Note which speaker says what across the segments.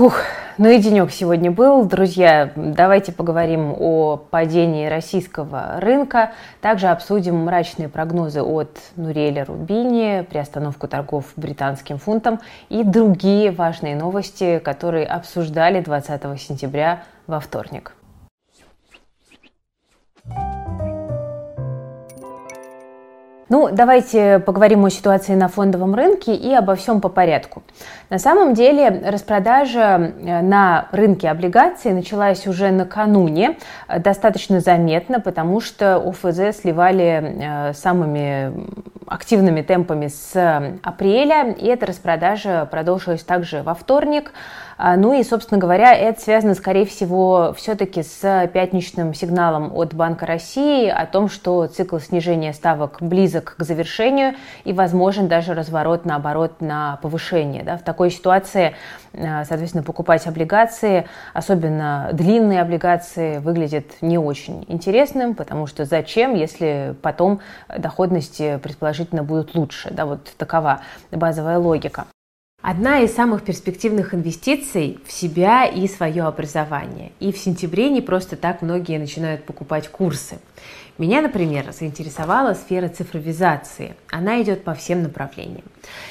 Speaker 1: Фух, ну и денек сегодня был. Друзья, давайте поговорим о падении российского рынка. Также обсудим мрачные прогнозы от Нуреля Рубини, приостановку торгов британским фунтом и другие важные новости, которые обсуждали 20 сентября во вторник. Ну, давайте поговорим о ситуации на фондовом рынке и обо всем по порядку. На самом деле распродажа э, на рынке облигаций началась уже накануне, э, достаточно заметно, потому что ОФЗ сливали э, самыми активными темпами с апреля, и эта распродажа продолжилась также во вторник. А, ну и, собственно говоря, это связано, скорее всего, все-таки с пятничным сигналом от Банка России о том, что цикл снижения ставок близок к завершению и возможен даже разворот, наоборот, на повышение. Да? В такой ситуации, а, соответственно, покупать облигации, особенно длинные облигации, выглядит не очень интересным, потому что зачем, если потом доходности предположительно будут лучше. Да? Вот такова базовая логика. Одна из самых перспективных инвестиций в себя и свое образование. И в сентябре не просто так многие начинают покупать курсы. Меня, например, заинтересовала сфера цифровизации. Она идет по всем направлениям.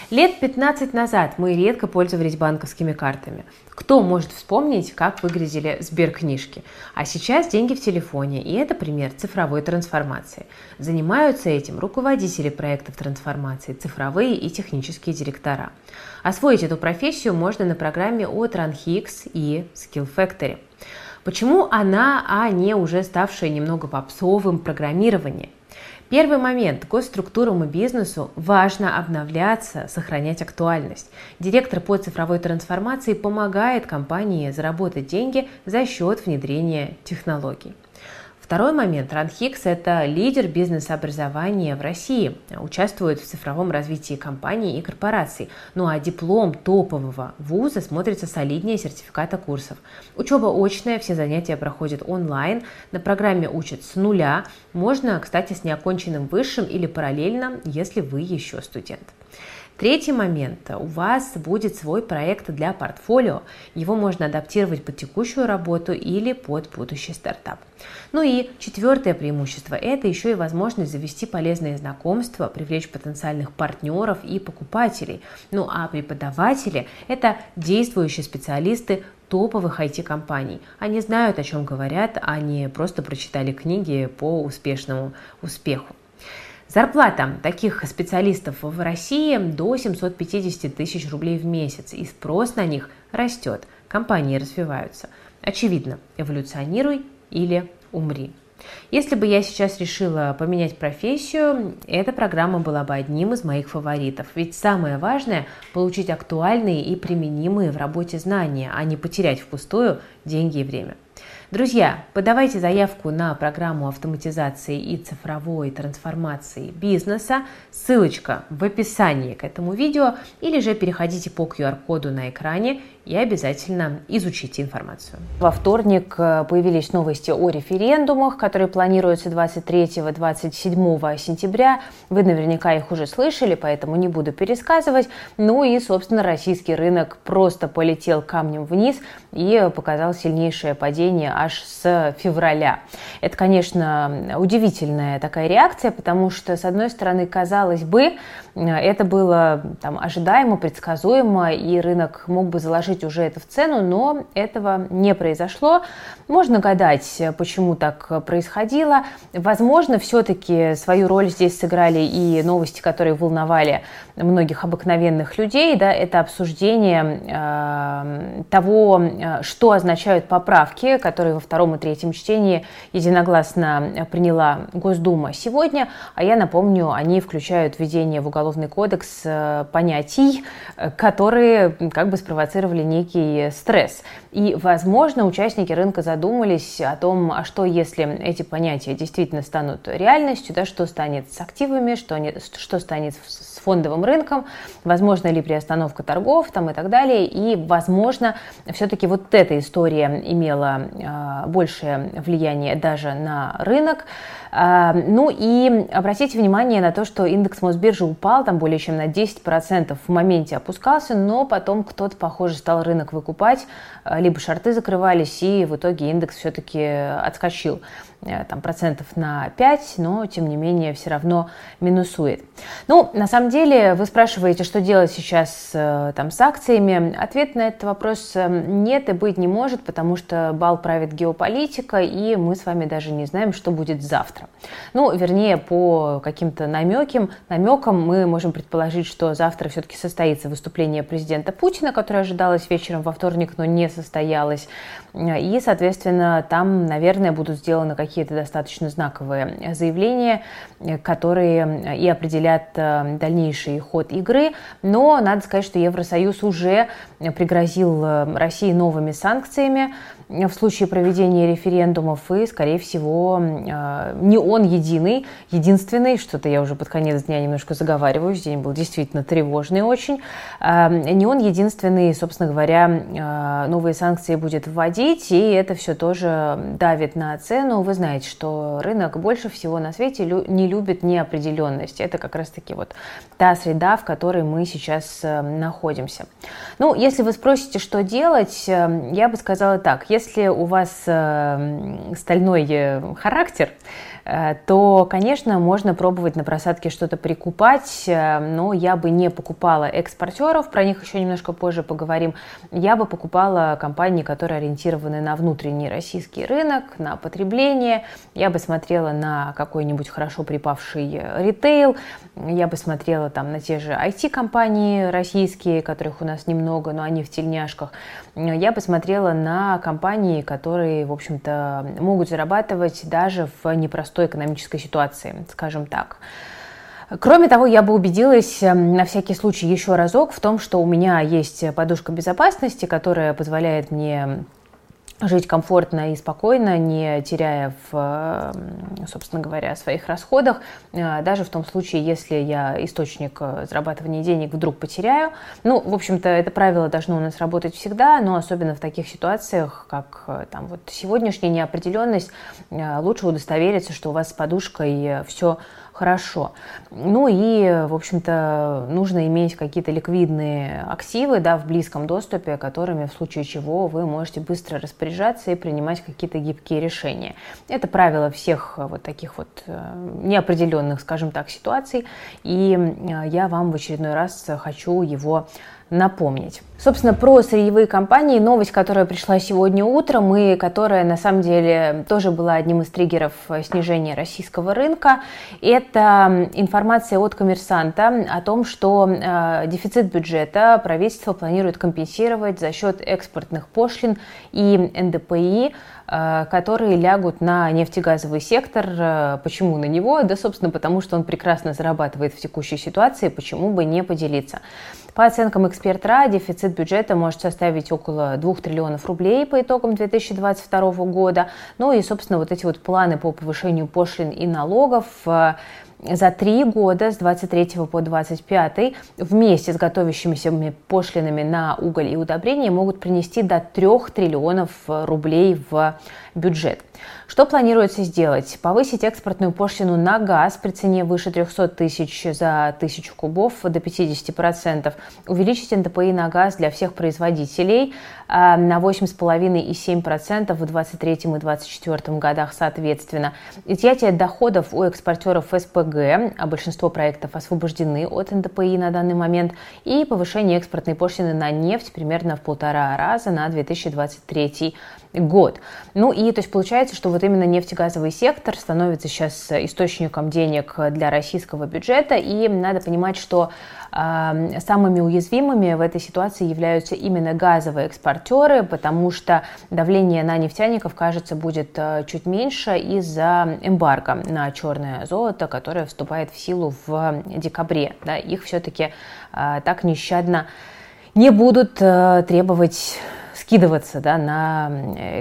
Speaker 1: Лет 15 назад мы редко пользовались банковскими картами. Кто может вспомнить, как выглядели сберкнижки? А сейчас деньги в телефоне, и это пример цифровой трансформации. Занимаются этим руководители проектов трансформации, цифровые и технические директора. Освоить эту профессию можно на программе от RunHix и Skill Factory. Почему она, а не уже ставшее немного попсовым программирование? Первый момент. Госструктурам и бизнесу важно обновляться, сохранять актуальность. Директор по цифровой трансформации помогает компании заработать деньги за счет внедрения технологий. Второй момент. Ранхикс – это лидер бизнес-образования в России, участвует в цифровом развитии компаний и корпораций. Ну а диплом топового вуза смотрится солиднее сертификата курсов. Учеба очная, все занятия проходят онлайн, на программе учат с нуля. Можно, кстати, с неоконченным высшим или параллельно, если вы еще студент. Третий момент. У вас будет свой проект для портфолио. Его можно адаптировать под текущую работу или под будущий стартап. Ну и четвертое преимущество – это еще и возможность завести полезные знакомства, привлечь потенциальных партнеров и покупателей. Ну а преподаватели – это действующие специалисты топовых IT-компаний. Они знают, о чем говорят, а не просто прочитали книги по успешному успеху. Зарплата таких специалистов в России до 750 тысяч рублей в месяц, и спрос на них растет, компании развиваются. Очевидно, эволюционируй или умри. Если бы я сейчас решила поменять профессию, эта программа была бы одним из моих фаворитов. Ведь самое важное – получить актуальные и применимые в работе знания, а не потерять впустую деньги и время. Друзья, подавайте заявку на программу автоматизации и цифровой трансформации бизнеса. Ссылочка в описании к этому видео или же переходите по QR-коду на экране и обязательно изучите информацию. Во вторник э, появились новости о референдумах, которые планируются 23-27 сентября. Вы наверняка их уже слышали, поэтому не буду пересказывать. Ну и, собственно, российский рынок просто полетел камнем вниз и показал сильнейшее падение аж с февраля. Это, конечно, удивительная такая реакция, потому что, с одной стороны, казалось бы, это было там, ожидаемо, предсказуемо, и рынок мог бы заложить уже это в цену, но этого не произошло. Можно гадать, почему так происходило. Возможно, все-таки свою роль здесь сыграли и новости, которые волновали многих обыкновенных людей. Да, это обсуждение э, того, что означают поправки, которые во втором и третьем чтении единогласно приняла Госдума сегодня. А я напомню, они включают введение в уголовный кодекс э, понятий, э, которые как бы спровоцировали некий стресс. И, возможно, участники рынка задумались о том, а что если эти понятия действительно станут реальностью, да, что станет с активами, что, не, что станет с фондовым рынком, возможно ли приостановка торгов там, и так далее. И, возможно, все-таки вот эта история имела э, большее влияние даже на рынок. Э, ну и обратите внимание на то, что индекс Мосбиржи упал там более чем на 10% в моменте опускался, но потом кто-то, похоже, стал рынок выкупать, либо шорты закрывались, и в итоге индекс все-таки отскочил. Э, там, процентов на 5, но тем не менее все равно минусует. Ну, на самом деле, вы спрашиваете, что делать сейчас э, там, с акциями. Ответ на этот вопрос э, нет и быть не может, потому что бал правит геополитика, и мы с вами даже не знаем, что будет завтра. Ну, вернее, по каким-то намекам, намекам мы можем предположить, что завтра все-таки состоится выступление президента Путина, которое ожидалось вечером во вторник, но не состоялось. И, соответственно, там, наверное, будут сделаны какие-то достаточно знаковые заявления, которые и определят э, дальнейший ход игры. Но надо сказать, что Евросоюз уже пригрозил э, России новыми санкциями в случае проведения референдумов, и, скорее всего, э, не он единый, единственный, что-то я уже под конец дня немножко заговариваюсь, день был действительно тревожный очень, не он единственный, собственно говоря, новые санкции будет вводить, и это все тоже давит на цену. Вы знаете, что рынок больше всего на свете не любит неопределенность. Это как раз-таки вот та среда, в которой мы сейчас э, находимся. Ну, если вы спросите, что делать, э, я бы сказала так. Если у вас э, стальной характер, Э, то, конечно, можно пробовать на просадке что-то прикупать, э, но я бы не покупала экспортеров, про них еще немножко позже поговорим. Я бы покупала компании, которые ориентированы на внутренний российский рынок, на потребление. Я бы смотрела на какой-нибудь хорошо припавший ритейл, я бы смотрела там на те же IT-компании российские, которых у нас немного, но они в тельняшках. Я бы смотрела на компании, которые, в общем-то, могут зарабатывать даже в непростой непростой экономической ситуации, скажем так. Кроме того, я бы убедилась эм, на всякий случай еще разок в том, что у меня есть подушка безопасности, которая позволяет мне жить комфортно и спокойно, не теряя, в, собственно говоря, своих расходах, э, даже в том случае, если я источник э, зарабатывания денег вдруг потеряю. Ну, в общем-то, это правило должно у нас работать всегда, но особенно в таких ситуациях, как э, там вот сегодняшняя неопределенность, лучше удостовериться, что у вас с подушкой все хорошо. Ну и, в общем-то, нужно иметь какие-то ликвидные активы да, в близком доступе, которыми в случае чего вы можете быстро распоряжаться и принимать какие-то гибкие решения. Это правило всех вот таких вот э, неопределенных, скажем так, ситуаций, и э, я вам в очередной раз хочу его напомнить. Собственно, про сырьевые компании. Новость, которая пришла сегодня утром и которая на самом деле тоже была одним из триггеров снижения российского рынка, это информация от коммерсанта о том, что э, дефицит бюджета правительство планирует компенсировать за счет экспортных пошлин и НДПИ Э, которые лягут на нефтегазовый сектор. Э, почему на него? Да, собственно, потому что он прекрасно зарабатывает в текущей ситуации, почему бы не поделиться. По оценкам эксперта, дефицит бюджета может составить около 2 триллионов рублей по итогам 2022 года. Ну и, собственно, вот эти вот планы по повышению пошлин и налогов э, за три года, с 23 по 25, вместе с готовящимися пошлинами на уголь и удобрения могут принести до 3 триллионов рублей в бюджет. Что планируется сделать? Повысить экспортную пошлину на газ при цене выше 300 тысяч за тысячу кубов до 50%, увеличить НДПИ на газ для всех производителей а, на 8,5 и 7% в 2023 и 2024 годах соответственно, изъятие доходов у экспортеров СПГ, а большинство проектов освобождены от НДПИ на данный момент, и повышение экспортной пошлины на нефть примерно в полтора раза на 2023 год. Ну и то есть получается, что вот именно нефтегазовый сектор становится сейчас источником денег для российского бюджета, и надо понимать, что э, самыми уязвимыми в этой ситуации являются именно газовые экспортеры, потому что давление на нефтяников, кажется, будет э, чуть меньше из-за эмбарго на черное золото, которое вступает в силу в декабре. Да, их все-таки э, так нещадно не будут э, требовать скидываться да, на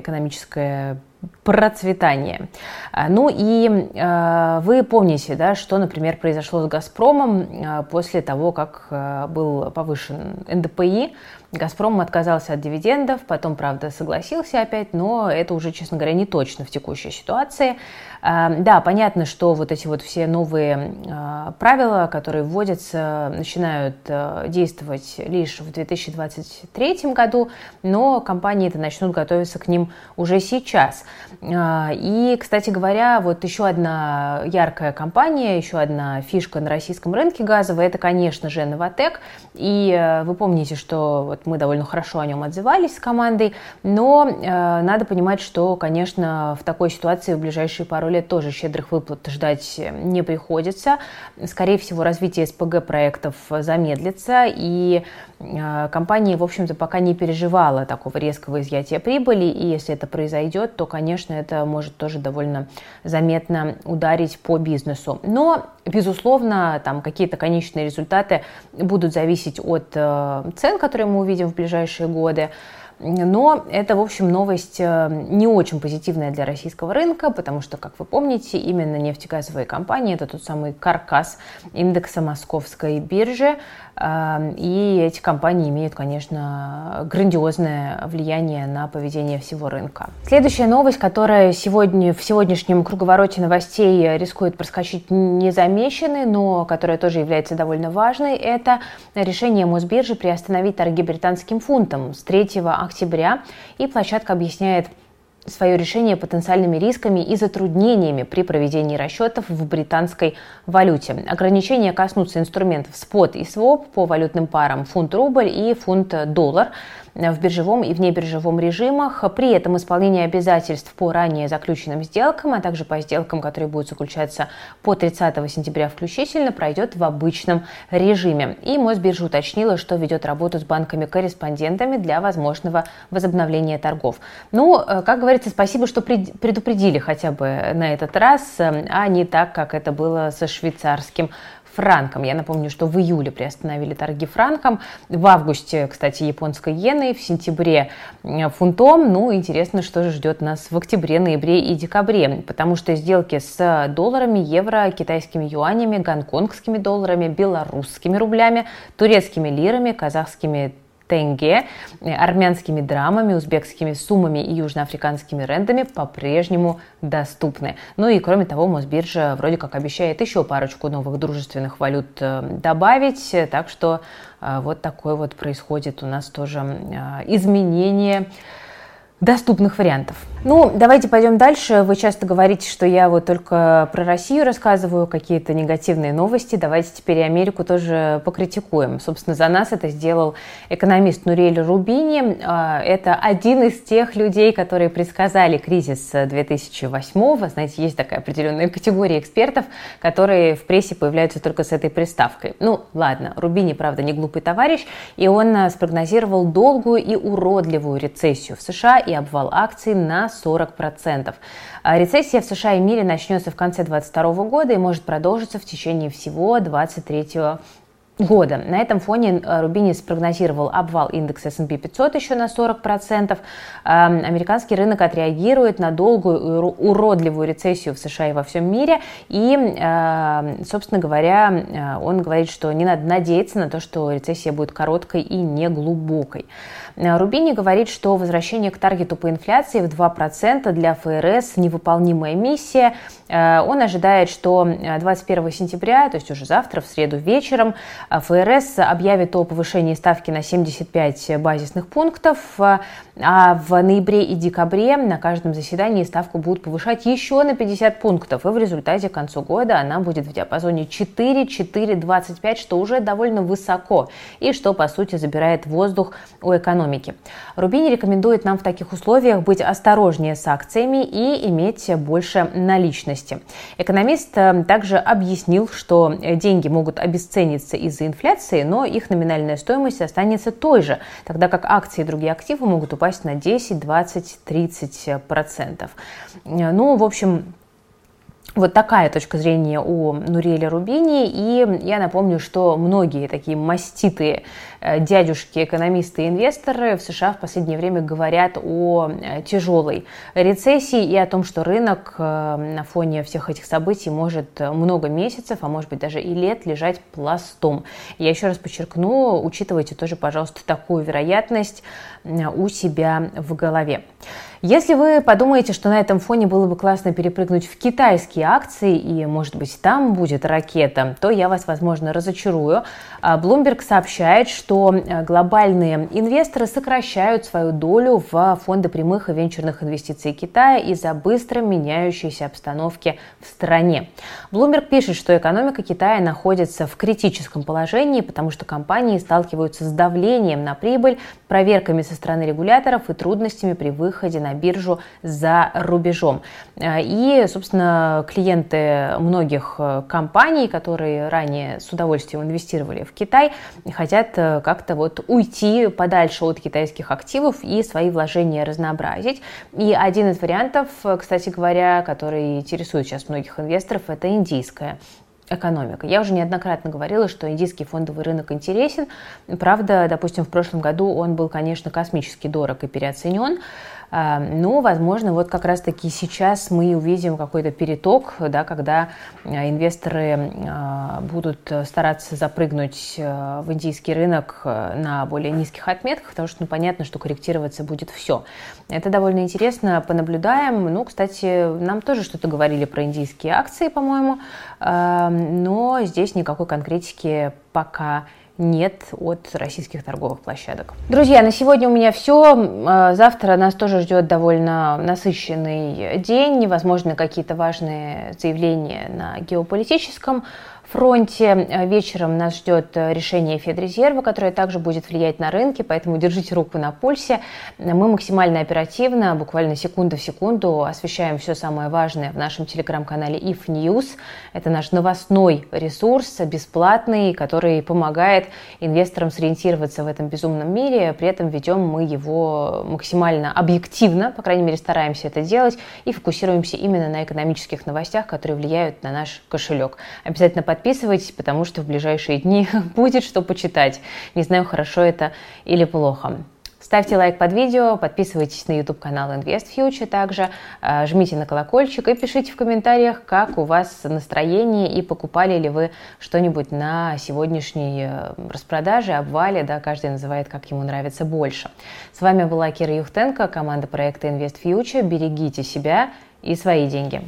Speaker 1: экономическое процветание. А, ну и э, вы помните, да, что, например, произошло с «Газпромом» э, после того, как был повышен НДПИ «Газпром» отказался от дивидендов, потом, правда, согласился опять, но это уже, честно говоря, не точно в текущей ситуации. Эм, да, понятно, что вот эти вот все новые э, правила, которые вводятся, начинают э, действовать лишь в 2023 году, но компании это начнут готовиться к ним уже сейчас. Э, и, кстати говоря, вот еще одна яркая компания, еще одна фишка на российском рынке газовой, это, конечно же, Новотек. И вы помните, что вот мы довольно хорошо о нем отзывались с командой, но надо понимать, что, конечно, в такой ситуации в ближайшие пару лет тоже щедрых выплат ждать не приходится. Скорее всего, развитие СПГ проектов замедлится, и э, компания, в общем-то, пока не переживала такого резкого изъятия прибыли, и если это произойдет, то, конечно, это может тоже довольно заметно ударить по бизнесу. Но, безусловно, там какие-то конечные результаты будут зависеть от э, цен, которые мы увидим в ближайшие годы. Но это, в общем, новость э, не очень позитивная для российского рынка, потому что, как вы помните, именно нефтегазовые компании – это тот самый каркас индекса московской биржи, и эти компании имеют, конечно, грандиозное влияние на поведение всего рынка. Следующая новость, которая сегодня, в сегодняшнем круговороте новостей рискует проскочить незамеченной, но которая тоже является довольно важной, это решение Мосбиржи приостановить торги британским фунтом с 3 октября. И площадка объясняет свое решение потенциальными рисками и затруднениями при проведении расчетов в британской валюте. Ограничения коснутся инструментов спот и своп по валютным парам фунт-рубль и фунт-доллар в биржевом и внебиржевом режимах. При этом исполнение обязательств по ранее заключенным сделкам, а также по сделкам, которые будут заключаться по 30 сентября включительно, пройдет в обычном режиме. И Мосбиржа уточнила, что ведет работу с банками-корреспондентами для возможного возобновления торгов. Ну, э, как говорится, спасибо, что предупредили хотя бы на этот раз, э, а не так, как это было со швейцарским франком. Я напомню, что в июле приостановили торги франком, в августе, кстати, японской иеной, в сентябре фунтом. Ну, интересно, что же ждет нас в октябре, ноябре и декабре, потому что сделки с долларами, евро, китайскими юанями, гонконгскими долларами, белорусскими рублями, турецкими лирами, казахскими тенге, э, армянскими драмами, узбекскими суммами и южноафриканскими рендами по-прежнему доступны. Ну и кроме того, Мосбиржа вроде как обещает еще парочку новых дружественных валют э, добавить, так что э, вот такое вот происходит у нас тоже изменение доступных вариантов. Ну, давайте пойдем дальше. Вы часто говорите, что я вот только про Россию рассказываю, какие-то негативные новости. Давайте теперь и Америку тоже покритикуем. Собственно, за нас это сделал экономист Нурель Рубини. А, это один из тех людей, которые предсказали кризис 2008 Знаете, есть такая определенная категория экспертов, которые в прессе появляются только с этой приставкой. Ну, ладно, Рубини, правда, не глупый товарищ, и он а, спрогнозировал долгую и уродливую рецессию в США и обвал акций на 40%. А рецессия в США и мире начнется в конце 2022 года и может продолжиться в течение всего 2023 года. На этом фоне э, Рубини спрогнозировал обвал индекса S&P 500 еще на 40%. Эм, американский рынок отреагирует на долгую уродливую рецессию в США и во всем мире. И, эм, собственно говоря, э, он говорит, что не надо надеяться на то, что рецессия будет короткой и неглубокой. Э, Рубини говорит, что возвращение к таргету по инфляции в 2% для ФРС невыполнимая миссия. Э, он ожидает, что 21 э, сентября, то есть уже завтра, в среду вечером, ФРС объявит о повышении ставки на 75 базисных пунктов, а в ноябре и декабре на каждом заседании ставку будут повышать еще на 50 пунктов, и в результате к концу года она будет в диапазоне 4-4,25, что уже довольно высоко, и что, по сути, забирает воздух у экономики. Рубини рекомендует нам в таких условиях быть осторожнее с акциями и иметь больше наличности. Экономист э, также объяснил, что деньги могут обесцениться из-за инфляции, но их номинальная стоимость останется той же, тогда как акции и другие активы могут упасть на 10, 20, 30 процентов. Ну, в общем, Вот такая точка зрения у Нуриэля Рубини. И я напомню, что многие такие маститые э, дядюшки, экономисты и инвесторы в США в последнее время говорят о э, тяжелой рецессии и о том, что рынок э, на фоне всех этих событий может много месяцев, а может быть даже и лет лежать пластом. Я еще раз подчеркну, учитывайте тоже, пожалуйста, такую вероятность у себя в голове. Если вы подумаете, что на этом фоне было бы классно перепрыгнуть в китайские акции и, может быть, там будет ракета, то я вас, возможно, разочарую. А, Bloomberg сообщает, что э, глобальные инвесторы сокращают свою долю в фонды прямых и венчурных инвестиций Китая из-за быстро меняющейся обстановки в стране. Bloomberg пишет, что экономика Китая находится в критическом положении, потому что компании сталкиваются с давлением на прибыль, проверками со стороны регуляторов и трудностями при выходе на биржу за рубежом. Э, и, собственно, клиенты многих э, компаний, которые ранее с удовольствием инвестировали в Китай, хотят как-то вот уйти подальше от китайских активов и свои вложения разнообразить. И один из вариантов, кстати говоря, который интересует сейчас многих инвесторов, это индийская экономика. Я уже неоднократно говорила, что индийский фондовый рынок интересен. Правда, допустим, в прошлом году он был, конечно, космически дорог и переоценен. А, но, возможно, вот как раз-таки сейчас мы увидим какой-то переток, да, когда а, инвесторы а, будут стараться запрыгнуть в индийский рынок на более низких отметках, потому что ну, понятно, что корректироваться будет все. Это довольно интересно, понаблюдаем. Ну, кстати, нам тоже что-то говорили про индийские акции, по-моему, но здесь никакой конкретики пока нет от российских торговых площадок. Друзья, на сегодня у меня все. А, завтра нас тоже ждет довольно насыщенный день. Возможно, какие-то важные заявления на геополитическом фронте. Э, вечером нас ждет э, решение Федрезерва, которое также будет влиять на рынки, поэтому держите руку на пульсе. Мы максимально оперативно, буквально секунда в секунду, освещаем все самое важное в нашем телеграм-канале If News. Это наш новостной ресурс, бесплатный, который помогает инвесторам сориентироваться в этом безумном мире. При этом ведем мы его максимально объективно, по крайней мере, стараемся это делать, и фокусируемся именно на экономических новостях, которые влияют на наш кошелек. Обязательно подписывайтесь подписывайтесь, потому что в ближайшие дни будет что почитать. Не знаю, хорошо это или плохо. Ставьте лайк под видео, подписывайтесь на YouTube канал Invest Future также, э, жмите на колокольчик и пишите в комментариях, как у вас настроение и покупали ли вы что-нибудь на сегодняшней э, распродаже, обвале, да, каждый называет, как ему нравится больше. С вами была Кира Юхтенко, команда проекта Invest Future. Берегите себя и свои деньги.